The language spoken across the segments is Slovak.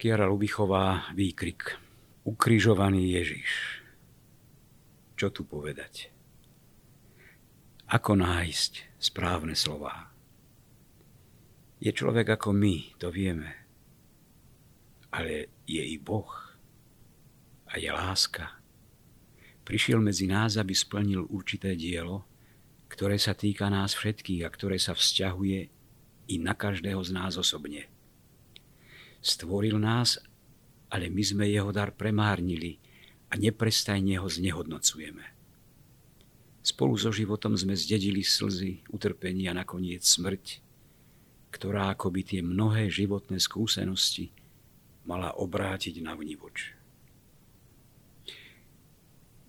Kiara Lubichová, výkrik. Ukrižovaný Ježiš. Čo tu povedať? Ako nájsť správne slová? Je človek ako my, to vieme. Ale je i Boh. A je láska. Prišiel medzi nás, aby splnil určité dielo, ktoré sa týka nás všetkých a ktoré sa vzťahuje i na každého z nás osobne. Stvoril nás, ale my sme jeho dar premárnili a neprestajne ho znehodnocujeme. Spolu so životom sme zdedili slzy, utrpenie a nakoniec smrť, ktorá akoby tie mnohé životné skúsenosti mala obrátiť na vnívoč.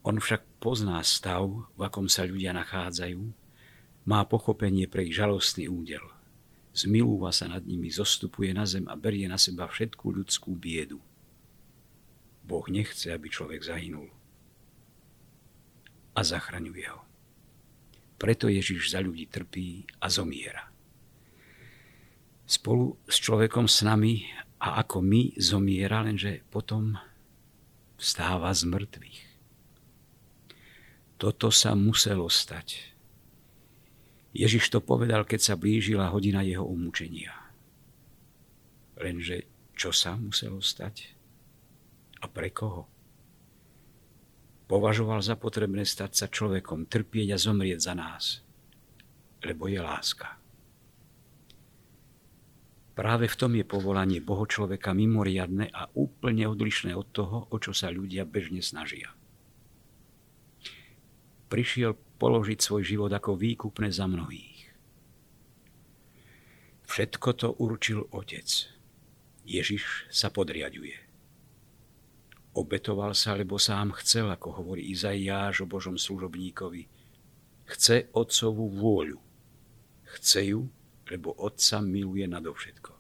On však pozná stav, v akom sa ľudia nachádzajú, má pochopenie pre ich žalostný údel – Zmilúva sa nad nimi, zostupuje na zem a berie na seba všetkú ľudskú biedu. Boh nechce, aby človek zahynul. A zachraňuje ho. Preto Ježiš za ľudí trpí a zomiera. Spolu s človekom s nami a ako my zomiera, lenže potom vstáva z mŕtvych. Toto sa muselo stať Ježiš to povedal, keď sa blížila hodina jeho umúčenia. Lenže čo sa muselo stať? A pre koho? Považoval za potrebné stať sa človekom, trpieť a zomrieť za nás, lebo je láska. Práve v tom je povolanie Boho človeka mimoriadne a úplne odlišné od toho, o čo sa ľudia bežne snažia. Prišiel položiť svoj život ako výkupné za mnohých. Všetko to určil Otec. Ježiš sa podriaduje. Obetoval sa, lebo sám chcel, ako hovorí Izaiáš o Božom služobníkovi. Chce Otcovú vôľu. Chce ju, lebo Otca miluje nadovšetko.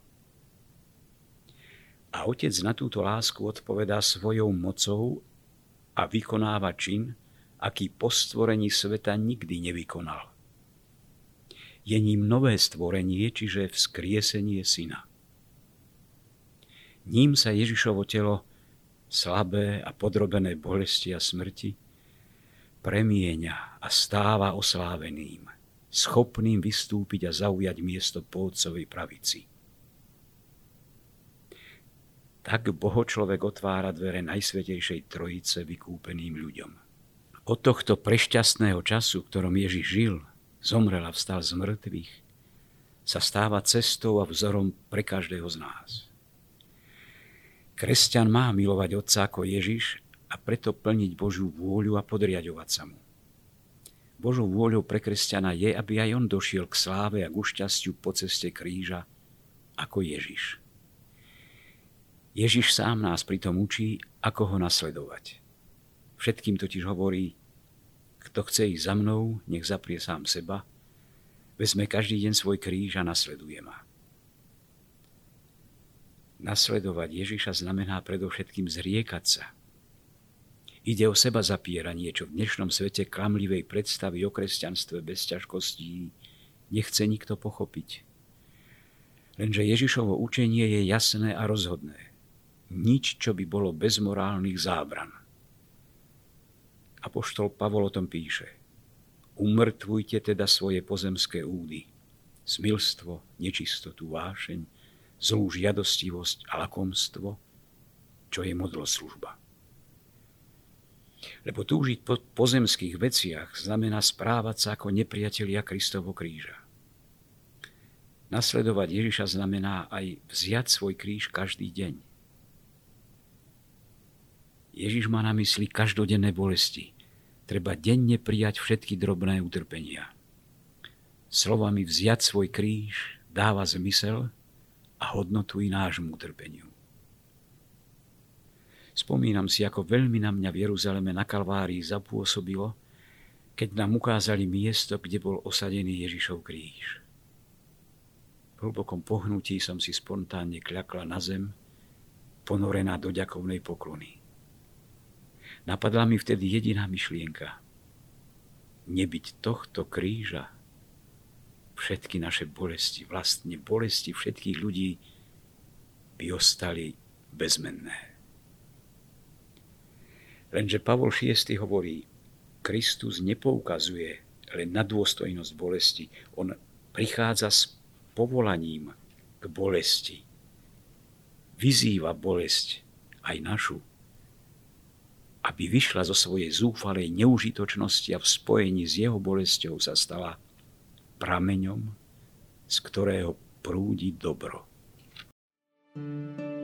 A Otec na túto lásku odpovedá svojou mocou a vykonáva čin, aký po stvorení sveta nikdy nevykonal. Je ním nové stvorenie, čiže vzkriesenie syna. Ním sa Ježišovo telo, slabé a podrobené bolesti a smrti, premieňa a stáva osláveným, schopným vystúpiť a zaujať miesto po pravici. Tak Boho človek otvára dvere Najsvetejšej Trojice vykúpeným ľuďom. Od tohto prešťastného času, v ktorom Ježiš žil, zomrel a vstal z mŕtvych, sa stáva cestou a vzorom pre každého z nás. Kresťan má milovať Otca ako Ježiš a preto plniť Božiu vôľu a podriadovať sa mu. Božou vôľou pre kresťana je, aby aj on došiel k sláve a k šťastiu po ceste kríža ako Ježiš. Ježiš sám nás pritom učí, ako ho nasledovať. Všetkým totiž hovorí, kto chce ísť za mnou, nech zaprie sám seba, vezme každý deň svoj kríž a nasleduje ma. Nasledovať Ježiša znamená predovšetkým zriekať sa. Ide o seba zapieranie, čo v dnešnom svete klamlivej predstavy o kresťanstve bez ťažkostí nechce nikto pochopiť. Lenže Ježišovo učenie je jasné a rozhodné. Nič, čo by bolo bez morálnych zábran. Apoštol Pavol o tom píše. Umrtvujte teda svoje pozemské údy, smilstvo, nečistotu, vášeň, zlú žiadostivosť a lakomstvo, čo je modlo služba. Lebo túžiť po pozemských veciach znamená správať sa ako nepriatelia Kristovo kríža. Nasledovať Ježiša znamená aj vziať svoj kríž každý deň. Ježiš má na mysli každodenné bolesti. Treba denne prijať všetky drobné utrpenia. Slovami vziať svoj kríž dáva zmysel a hodnotu i nášmu utrpeniu. Spomínam si, ako veľmi na mňa v Jeruzaleme na Kalvárii zapôsobilo, keď nám ukázali miesto, kde bol osadený Ježišov kríž. V hlbokom pohnutí som si spontánne kľakla na zem, ponorená do ďakovnej poklony. Napadla mi vtedy jediná myšlienka. Nebyť tohto kríža, všetky naše bolesti, vlastne bolesti všetkých ľudí by ostali bezmenné. Lenže Pavol VI hovorí, Kristus nepoukazuje len na dôstojnosť bolesti. On prichádza s povolaním k bolesti. Vyzýva bolesť aj našu, aby vyšla zo svojej zúfalej neužitočnosti a v spojení s jeho bolesťou sa stala prameňom, z ktorého prúdi dobro. thank you